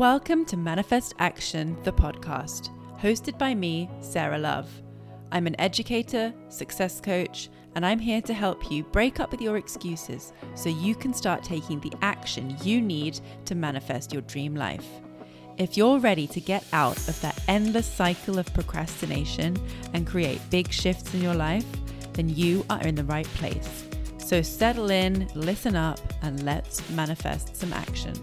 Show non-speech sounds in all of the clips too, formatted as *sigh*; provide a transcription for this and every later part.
Welcome to Manifest Action, the podcast, hosted by me, Sarah Lovatt. I'm an educator, success coach, and I'm here to help you break up with your excuses so you can start taking the action you need to manifest your dream life. If you're ready to get out of that endless cycle of procrastination and create big shifts in your life, then you are in the right place. So settle in, listen up, and let's manifest some action.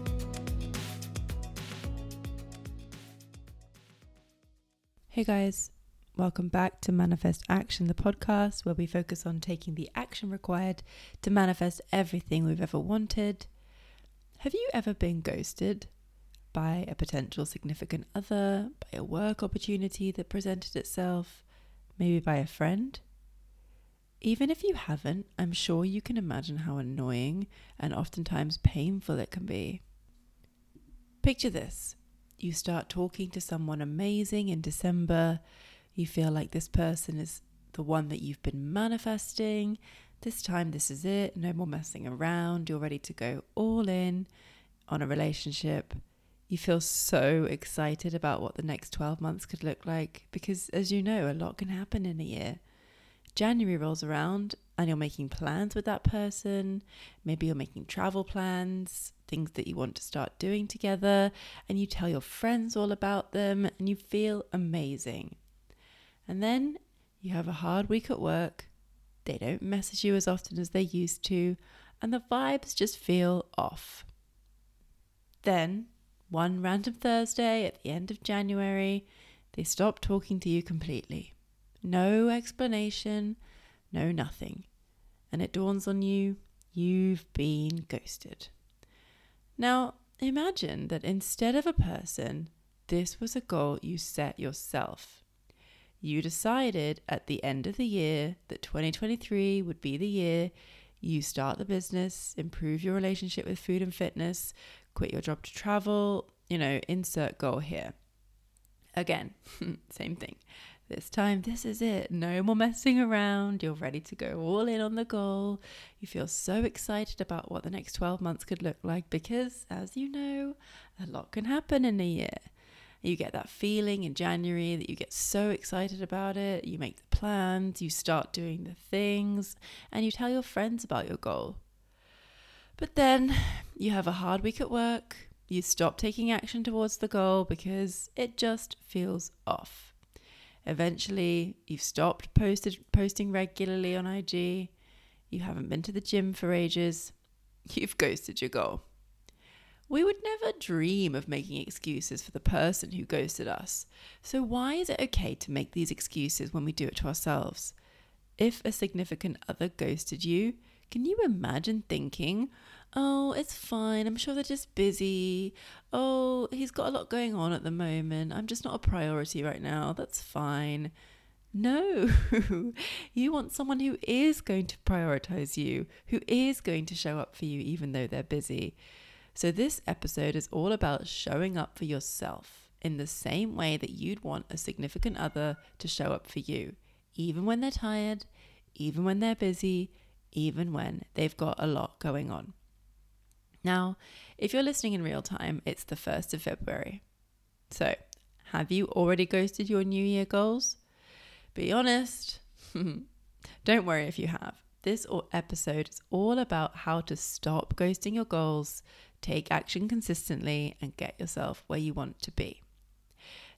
Hey guys, welcome back to Manifest Action, the podcast where we focus on taking the action required to manifest everything we've ever wanted. Have you ever been ghosted by a potential significant other, by a work opportunity that presented itself, maybe by a friend? Even if you haven't, I'm sure you can imagine how annoying and oftentimes painful it can be. Picture this you start talking to someone amazing in December. You feel like this person is the one that you've been manifesting. This time, this is it. No more messing around. You're ready to go all in on a relationship. You feel so excited about what the next 12 months could look like because, as you know, a lot can happen in a year. January rolls around and you're making plans with that person. Maybe you're making travel plans, things that you want to start doing together, and you tell your friends all about them and you feel amazing. And then you have a hard week at work. They don't message you as often as they used to, and the vibes just feel off. Then, one random Thursday at the end of January, they stop talking to you completely. No explanation, no nothing. And it dawns on you you've been ghosted. Now, imagine that instead of a person, this was a goal you set yourself. You decided at the end of the year that 2023 would be the year you start the business, improve your relationship with food and fitness, quit your job to travel, you know, insert goal here. Again, *laughs* same thing. This time, this is it. No more messing around. You're ready to go all in on the goal. You feel so excited about what the next 12 months could look like because, as you know, a lot can happen in a year. You get that feeling in January that you get so excited about it. You make the plans, you start doing the things, and you tell your friends about your goal. But then you have a hard week at work. You stop taking action towards the goal because it just feels off. Eventually, you've stopped posted, posting regularly on IG. You haven't been to the gym for ages. *laughs* You've ghosted your goal. We would never dream of making excuses for the person who ghosted us. So, why is it okay to make these excuses when we do it to ourselves? If a significant other ghosted you, can you imagine thinking, oh, it's fine. I'm sure they're just busy. Oh, he's got a lot going on at the moment. I'm just not a priority right now. That's fine. No, *laughs* you want someone who is going to prioritize you, who is going to show up for you, even though they're busy. So, this episode is all about showing up for yourself in the same way that you'd want a significant other to show up for you, even when they're tired, even when they're busy, even when they've got a lot going on. Now, if you're listening in real time, it's the 1st of February. So, have you already ghosted your New Year goals? Be honest. *laughs* Don't worry if you have. This episode is all about how to stop ghosting your goals, take action consistently, and get yourself where you want to be.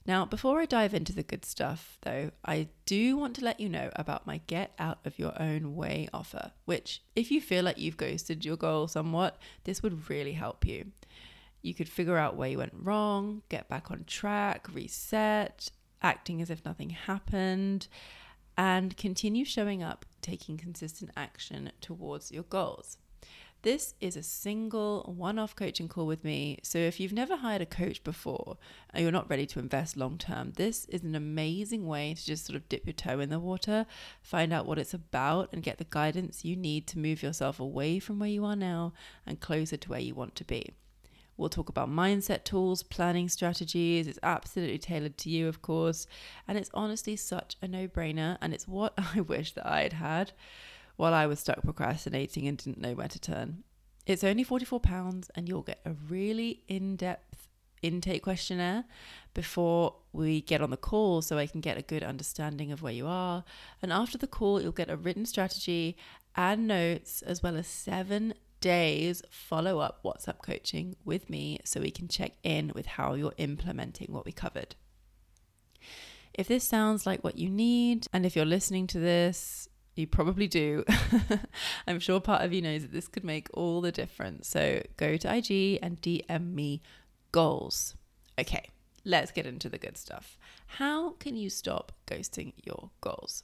Now, before I dive into the good stuff, though, I do want to let you know about my Get Out of Your Own Way offer, which, if you feel like you've ghosted your goal somewhat, this would really help you. You could figure out where you went wrong, get back on track, reset, acting as if nothing happened, and continue showing up, taking consistent action towards your goals. This is a single one off coaching call with me. So, if you've never hired a coach before and you're not ready to invest long term, this is an amazing way to just sort of dip your toe in the water, find out what it's about, and get the guidance you need to move yourself away from where you are now and closer to where you want to be. We'll talk about mindset tools, planning strategies. It's absolutely tailored to you, of course. And it's honestly such a no brainer. And it's what *laughs* I wish that I had had while I was stuck procrastinating and didn't know where to turn. It's only £44 and you'll get a really in depth intake questionnaire before we get on the call so I can get a good understanding of where you are. And after the call, you'll get a written strategy and notes, as well as seven days follow up WhatsApp coaching with me so we can check in with how you're implementing what we covered. If this sounds like what you need, and if you're listening to this, you probably do. *laughs* I'm sure part of you knows that this could make all the difference. So go to IG and DM me goals. Okay, let's get into the good stuff. How can you stop ghosting your goals?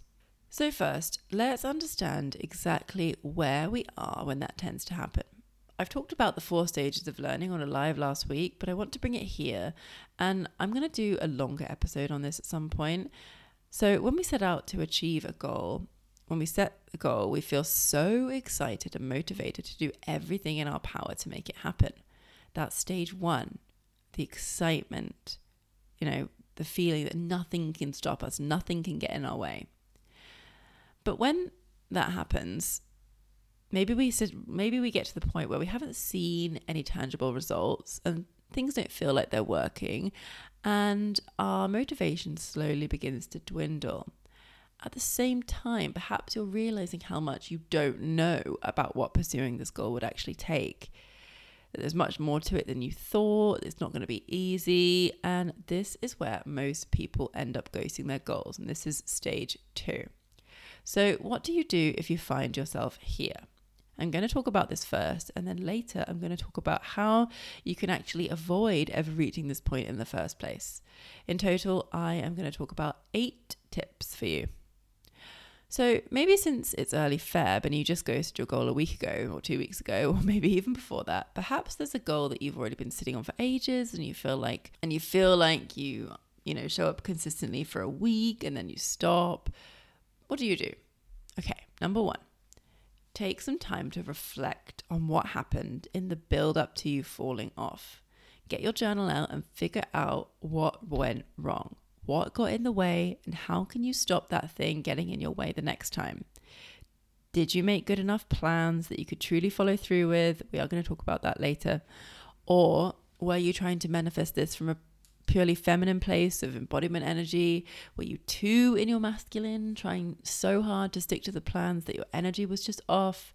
So, first, let's understand exactly where we are when that tends to happen. I've talked about the four stages of learning on a live last week, but I want to bring it here. And I'm going to do a longer episode on this at some point. So, when we set out to achieve a goal, when we set the goal, we feel so excited and motivated to do everything in our power to make it happen. That's stage one the excitement, you know, the feeling that nothing can stop us, nothing can get in our way. But when that happens, maybe we said maybe we get to the point where we haven't seen any tangible results and things don't feel like they're working and our motivation slowly begins to dwindle. At the same time, perhaps you're realizing how much you don't know about what pursuing this goal would actually take. There's much more to it than you thought, it's not going to be easy, and this is where most people end up ghosting their goals, and this is stage two. So, what do you do if you find yourself here? I'm going to talk about this first, and then later I'm going to talk about how you can actually avoid ever reaching this point in the first place. In total, I am going to talk about eight tips for you. So maybe since it's early Feb and you just ghosted your goal a week ago or two weeks ago, or *laughs* maybe even before that, perhaps there's a goal that you've already been sitting on for ages and you feel like and you feel like you, you know, show up consistently for a week and then you stop what do you do? Okay, number one, take some time to reflect on what happened in the build up to you falling off. Get your journal out and figure out what went wrong, what got in the way, and how can you stop that thing getting in your way the next time. Did you make good enough plans that you could truly follow through with? We are going to talk about that later. Or were you trying to manifest this from a purely feminine place of embodiment energy? Were you too in your masculine, trying so hard to stick to the plans that your energy was just off?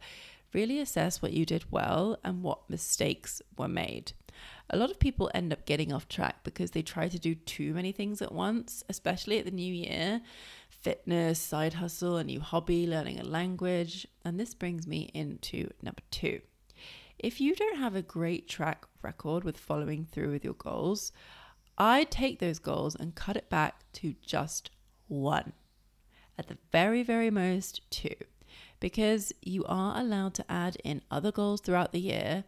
Really assess what you did well and what mistakes were made. A lot of people end up getting off track because they try to do too many things at once, especially at the new year fitness, side hustle, a new hobby, learning a language. And this brings me into number two. If you don't have a great track record with following through with your goals, I take those goals and cut it back to just one. At the very, very most, two. Because you are allowed to add in other goals throughout the year.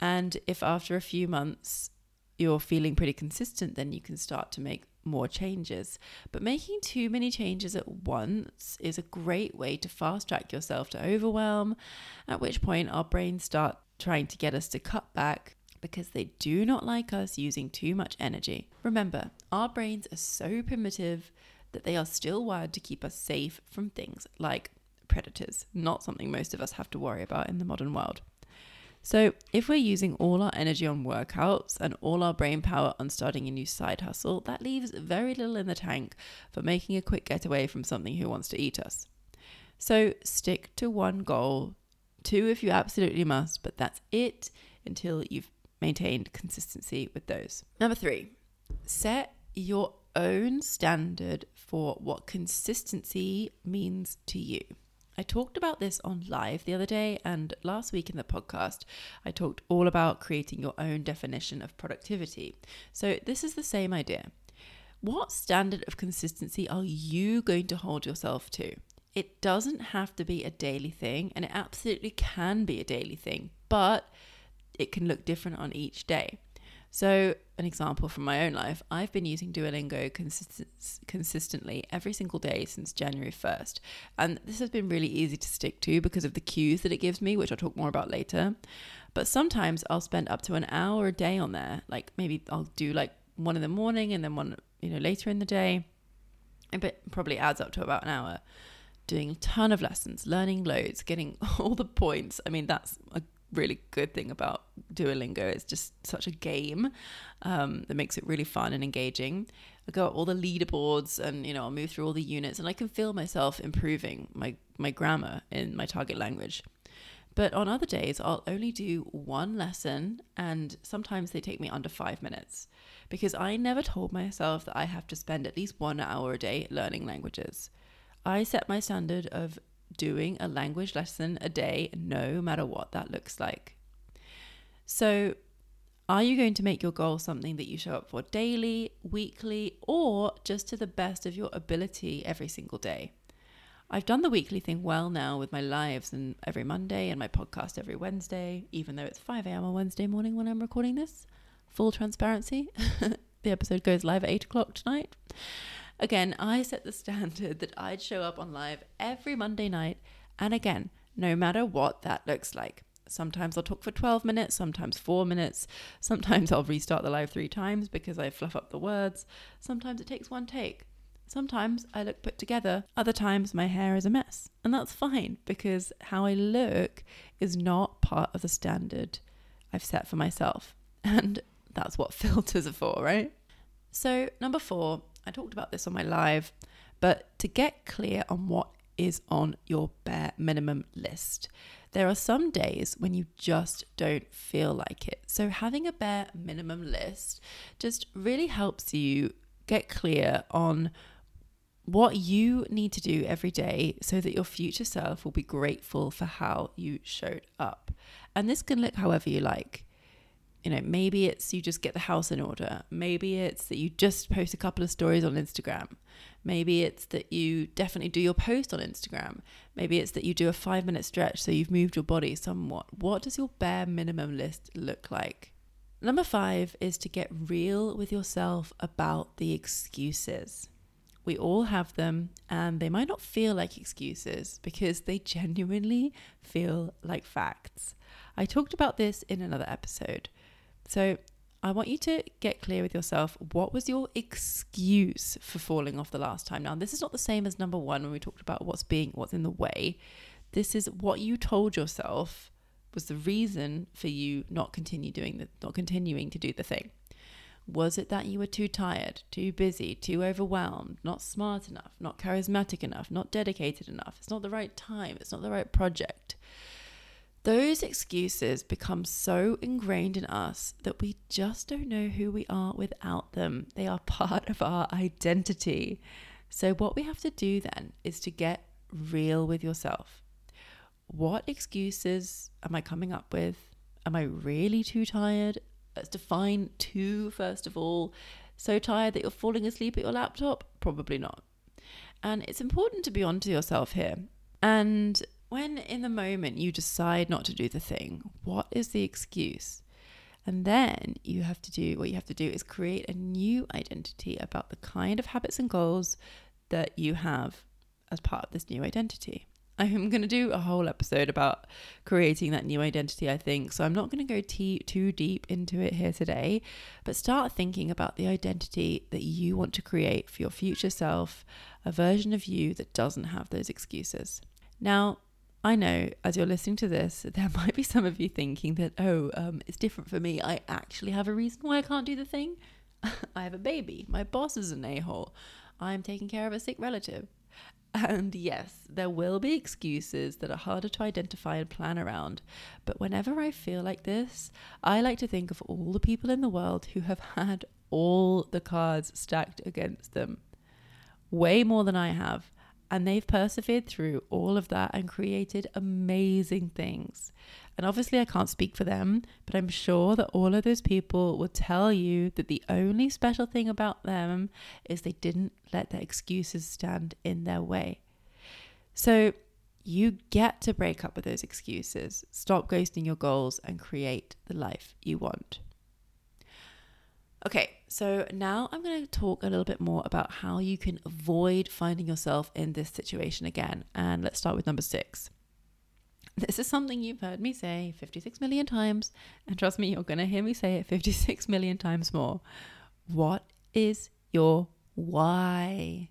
And if after a few months you're feeling pretty consistent, then you can start to make more changes. But making too many changes at once is a great way to fast track yourself to overwhelm, at which point our brains start trying to get us to cut back because they do not like us using too much energy. Remember, our brains are so primitive that they are still wired to keep us safe from things like predators, not something most of us have to worry about in the modern world. So, if we're using all our energy on workouts and all our brain power on starting a new side hustle, that leaves very little in the tank for making a quick getaway from something who wants to eat us. So, stick to one goal, two if you absolutely must, but that's it until you've maintained consistency with those. Number three, set your own standard for what consistency means to you. I talked about this on live the other day, and last week in the podcast, I talked all about creating your own definition of productivity. So, this is the same idea. What standard of consistency are you going to hold yourself to? It doesn't have to be a daily thing, and it absolutely can be a daily thing, but it can look different on each day. So, an example from my own life, I've been using Duolingo consistent, consistently every single day since January 1st. And this has been really easy to stick to because of the cues that it gives me, which I'll talk more about later. But sometimes I'll spend up to an hour a day on there. Like maybe I'll do like one in the morning and then one, you know, later in the day. It probably adds up to about an hour doing a ton of lessons, learning loads, getting *laughs* all the points. I mean, that's a really good thing about Duolingo. It's just such a game um, that makes it really fun and engaging. I go all the leaderboards and you know I'll move through all the units and I can feel myself improving my my grammar in my target language. But on other days, I'll only do one lesson, and sometimes they take me under five minutes because I never told myself that I have to spend at least one hour a day learning languages. I set my standard of doing a language lesson a day, no matter what that looks like. So, are you going to make your goal something that you show up for daily, weekly, or just to the best of your ability every single day? I've done the weekly thing well now with my lives and every Monday and my podcast every Wednesday, even though it's 5 a.m. on Wednesday morning when I'm recording this. Full transparency. *laughs* the episode goes live at 8 o'clock tonight. Again, I set the *laughs* standard that I'd show up on live every Monday night, and again, no matter what that looks like. Sometimes I'll talk for 12 minutes, sometimes four minutes. Sometimes I'll restart the live three times because I fluff up the words. Sometimes it takes one take. Sometimes I look put together, other times my hair is a mess. And that's fine because how I look is not part of the standard I've set for myself. *laughs* And that's what *laughs* filters are for, right? So, number four, I talked about this on my live, but to get clear on what is on your bare minimum list. There are some days when you just don't feel like it. So, having a bare minimum list just really helps you get clear on what you need to do every day so that your future self will be grateful for how you showed up. And this can look however you like. You know, maybe it's you just get the house in order. Maybe it's that you just post a couple of stories on Instagram. Maybe it's that you definitely do your post on Instagram. Maybe it's that you do a five minute stretch so you've moved your body somewhat. What does your bare minimum list look like? Number five is to get real with yourself about the excuses. We all have them, and they might not feel like excuses because they genuinely feel like facts. I talked about this in another episode. So I want you to get clear with yourself what was your excuse for falling off the last time. Now, this is not the same as number one when we talked about what's being what's in the way. This is what you told yourself was the reason for you not continue doing the not continuing to do the thing. Was it that you were too tired, too busy, too overwhelmed, not smart enough, not charismatic enough, not dedicated enough? It's not the right time, it's not the right project. Those excuses become so ingrained in us that we just don't know who we are without them. They are *laughs* part of our identity. So, what we have to do then is to get real with yourself. What excuses am I coming up with? Am I really too tired? Let's define two first of all. So tired that you're falling asleep at your laptop? Probably not. And it's important to be onto yourself here. And when in the moment you decide not to do the thing, what is the excuse? And then you have to do what you have to do is create a new identity about the kind of habits and goals that you have as part of this new identity. I'm *laughs* going to do a whole episode about creating that new identity, I think. So I'm not going to go t- too deep into it here today, but start thinking about the identity that you want to create for your future self, a version of you that doesn't have those excuses. Now, I know as you're listening to this, there *laughs* might be some of you thinking that, oh, um, it's different for me. I actually have a reason why I can't do the thing. *laughs* I have a baby. My boss is an a hole. I'm taking care of a sick relative. And yes, there will be excuses that are harder to identify and plan around. But whenever I feel like this, I like to think of all the people in the world who have *laughs* had all the cards stacked against them. Way more than I have. And they've persevered through all of that and created amazing things. And obviously, I can't speak for them, but I'm sure that all of those people will tell you that the only special thing about them is they didn't let their excuses stand in their way. So, you get to break up with those excuses, stop ghosting your goals, and create the life you want. Okay, so now I'm going to talk a little bit more about how you can avoid finding yourself in this situation again. And let's start with number six. This is something you've heard me say 56 million times, and trust me, you're going to hear me say it 56 million times more. What is your why?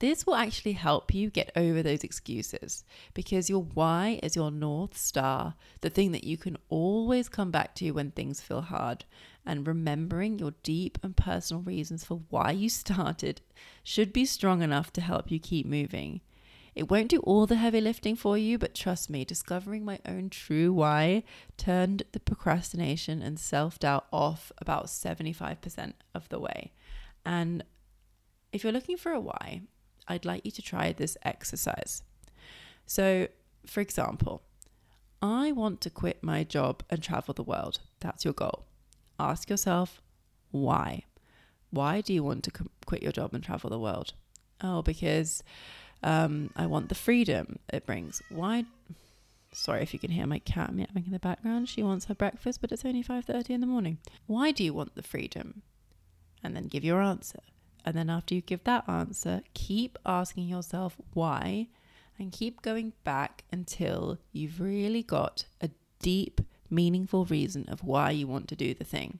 This will actually help you get over those excuses because your why is your North Star, the thing that you can always come back to when things feel hard. And remembering your deep and personal reasons for why you *laughs* started should be strong enough to help you keep moving. It won't do all the heavy lifting for you, but trust me, discovering my own true why turned the procrastination and self doubt off about 75% of the way. And if you're looking for a why, I'd like you to try this exercise. So, for example, I want to quit my job and travel the world. That's your goal. Ask yourself, why? Why do you want to quit your job and travel the world? Oh, because um, I want the freedom it brings. Why? Sorry if you can hear my cat meowing in the background. She wants her breakfast, but it's only 5:30 in the morning. Why do you want the freedom? And then give your answer. And then after you give that answer, keep asking yourself why and keep going back until you've really got a deep, meaningful reason of why you want to do the thing.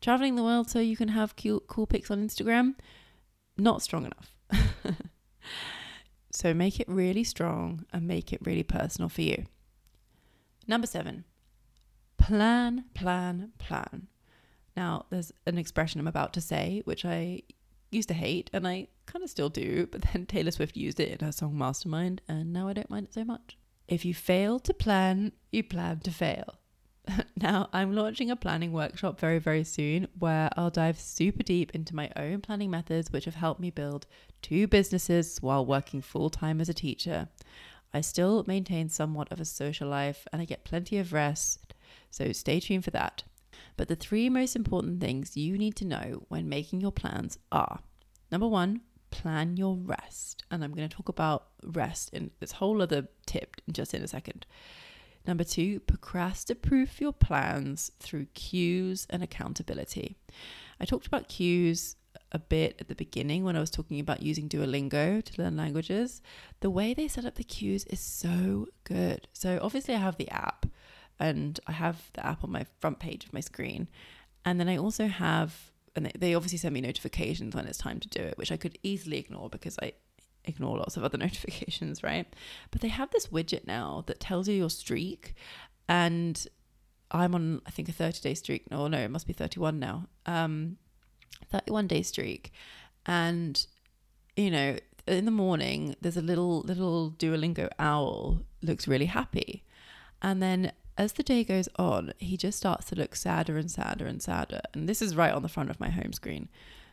Traveling the world so you can have cute, cool pics on Instagram, not strong enough. *laughs* so make it really strong and make it really personal for you. Number seven, plan, plan, plan. Now, there's an expression I'm about to say, which I used to hate, and I kind of still do, but then *laughs* Taylor Swift used it in her song Mastermind, and now I don't mind it so much. If you fail to plan, you plan to fail. *laughs* now, I'm launching a planning workshop very, very soon where I'll dive super deep into my own planning methods, which have helped me build two businesses while working full time as a teacher. I still maintain somewhat of a social life and I get plenty of rest, so stay tuned for that. But the three most important things you need to know when making your plans are number one, plan your rest. And I'm going to talk about rest in this whole other tip just in a second. Number two, procrastinate your plans through cues and accountability. I talked about cues a bit at the beginning when I was talking about using Duolingo to learn languages. The way they set up the cues is so good. So, obviously, I have the app, and I have the app on my front page of my screen. And then I also have, and they, obviously send me notifications when it's time to do it, which I could easily ignore because I ignore lots of other *laughs* notifications, right? But they have this widget now that tells you your streak. And I'm on, I think, a 30 day streak. No, no, it must be 31 now. Um, 31 day streak. And, you know, in the morning, there's a little, little Duolingo owl looks really happy. And then as the day goes on, he just starts to look sadder and sadder and sadder. And this is right on the front of my home screen.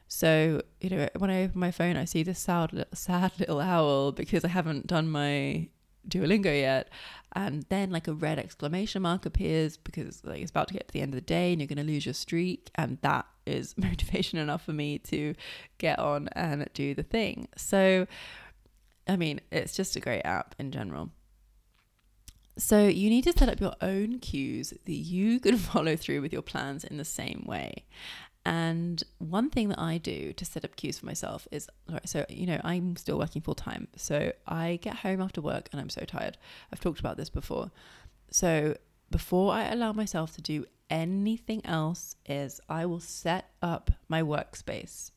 So, you know, when I open my phone, I see this sad, little, sad little owl because I haven't done my Duolingo yet. And then, like, a red exclamation mark appears because, like, it's about to get to the end of the day and you're going to lose your streak. And that is *laughs* motivation enough for me to get on and do the thing. So, I mean, it's just a great app in general. So you need to set up your own cues that you *laughs* can follow through with your plans in the same way. And one thing that I do to set up cues for myself is so, you know, I'm still working full time. So I get home after work and I'm so tired. I've talked about this before. So before I allow myself to do anything else is I will set up my workspace.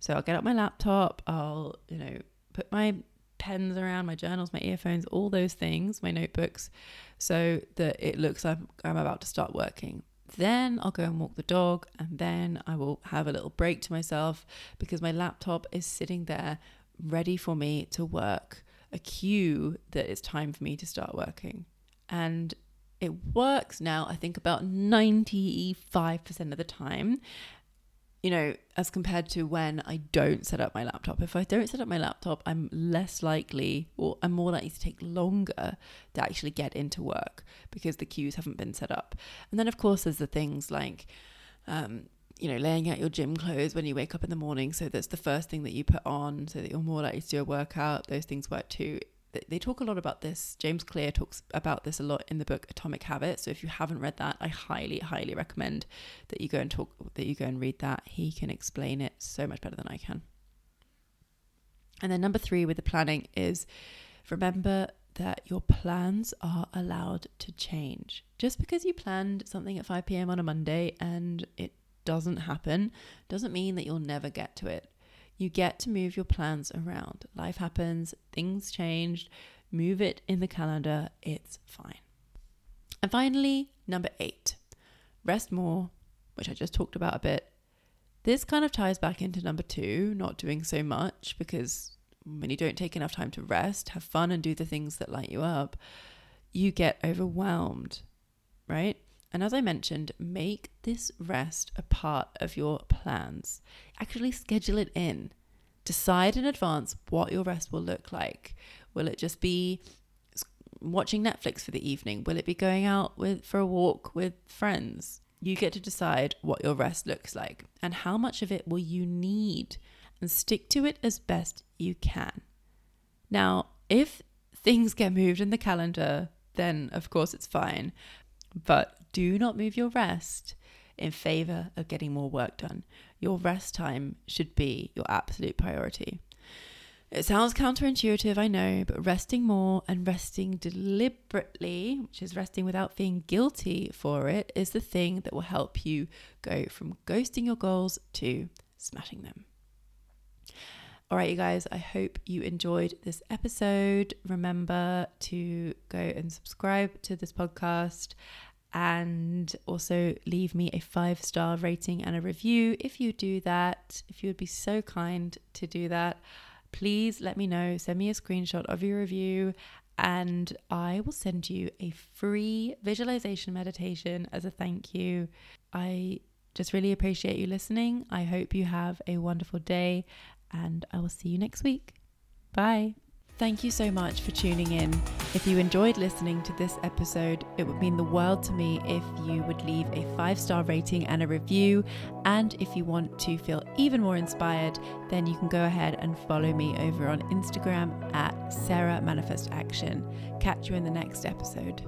So I'll get up my laptop, I'll, you know, put my pens around, my journals, my earphones, all those things, my notebooks, so that it looks like I'm about to start working. Then I'll go and walk the dog, and then I will have a little break to myself because my laptop is sitting there ready for me to work, a cue that it's time for me to start working. And it works now, I think, about 95% of the time you know, as compared to when I don't set up my laptop. If I don't set up my laptop, I'm less likely or I'm more likely to take longer to actually get into work because the cues haven't been set up. And then, of course, there's the things like, um, you know, laying out your gym clothes when you wake up in the morning. So that's the first thing that you put on so that you're more likely to do a workout. Those things work too they talk a lot about this. James Clear talks about this a lot in the book Atomic Habits. So if you haven't read that, I highly, highly recommend that you go and talk that you go and read that. He can explain it so much better than I can. And then number three with the planning is remember that your plans are allowed to change. Just because you planned something at 5 p.m. on a Monday and it doesn't happen doesn't mean that you'll never get to it You get to move your plans around. Life happens, things change. Move it in the calendar, it's fine. And finally, number eight, rest more, which I just talked about a bit. This kind of ties back into number two, not doing so much, because when you don't take enough time to rest, have fun, and do the things that light you up, you get overwhelmed, right? And as I mentioned, make this rest a part of your plans. Actually, schedule it in. Decide in advance what your rest will look like. Will it just be watching Netflix for the evening? Will it be going out with for a walk with friends? You get to decide what your rest looks like and how much of it will you need and stick to it as best you can. Now, if things get moved in the calendar, then of course it's fine. But do not move your rest in favor of getting more work done. Your rest time should be your absolute priority. It sounds counterintuitive, I know, but resting more and resting deliberately, which is resting without feeling guilty for it, is the thing that will help you go from ghosting your goals to smashing them. All right, you guys, I hope you enjoyed this episode. Remember to go and subscribe to this podcast and also leave me a five star rating and a review. If you do that, if you would be so kind to do that, please let me know. Send me a screenshot of your review, and I will send you a free visualization meditation as a thank you. I just really appreciate you listening. I hope you have a wonderful day, and I will see you next week. Bye. Thank you so much for tuning in. If you enjoyed listening to this episode, it would mean the world to me if you would leave a five star rating and a review. And if you want to feel even more inspired, then you can go ahead and follow me over on Instagram at Sarah Manifest Action. Catch you in the next episode.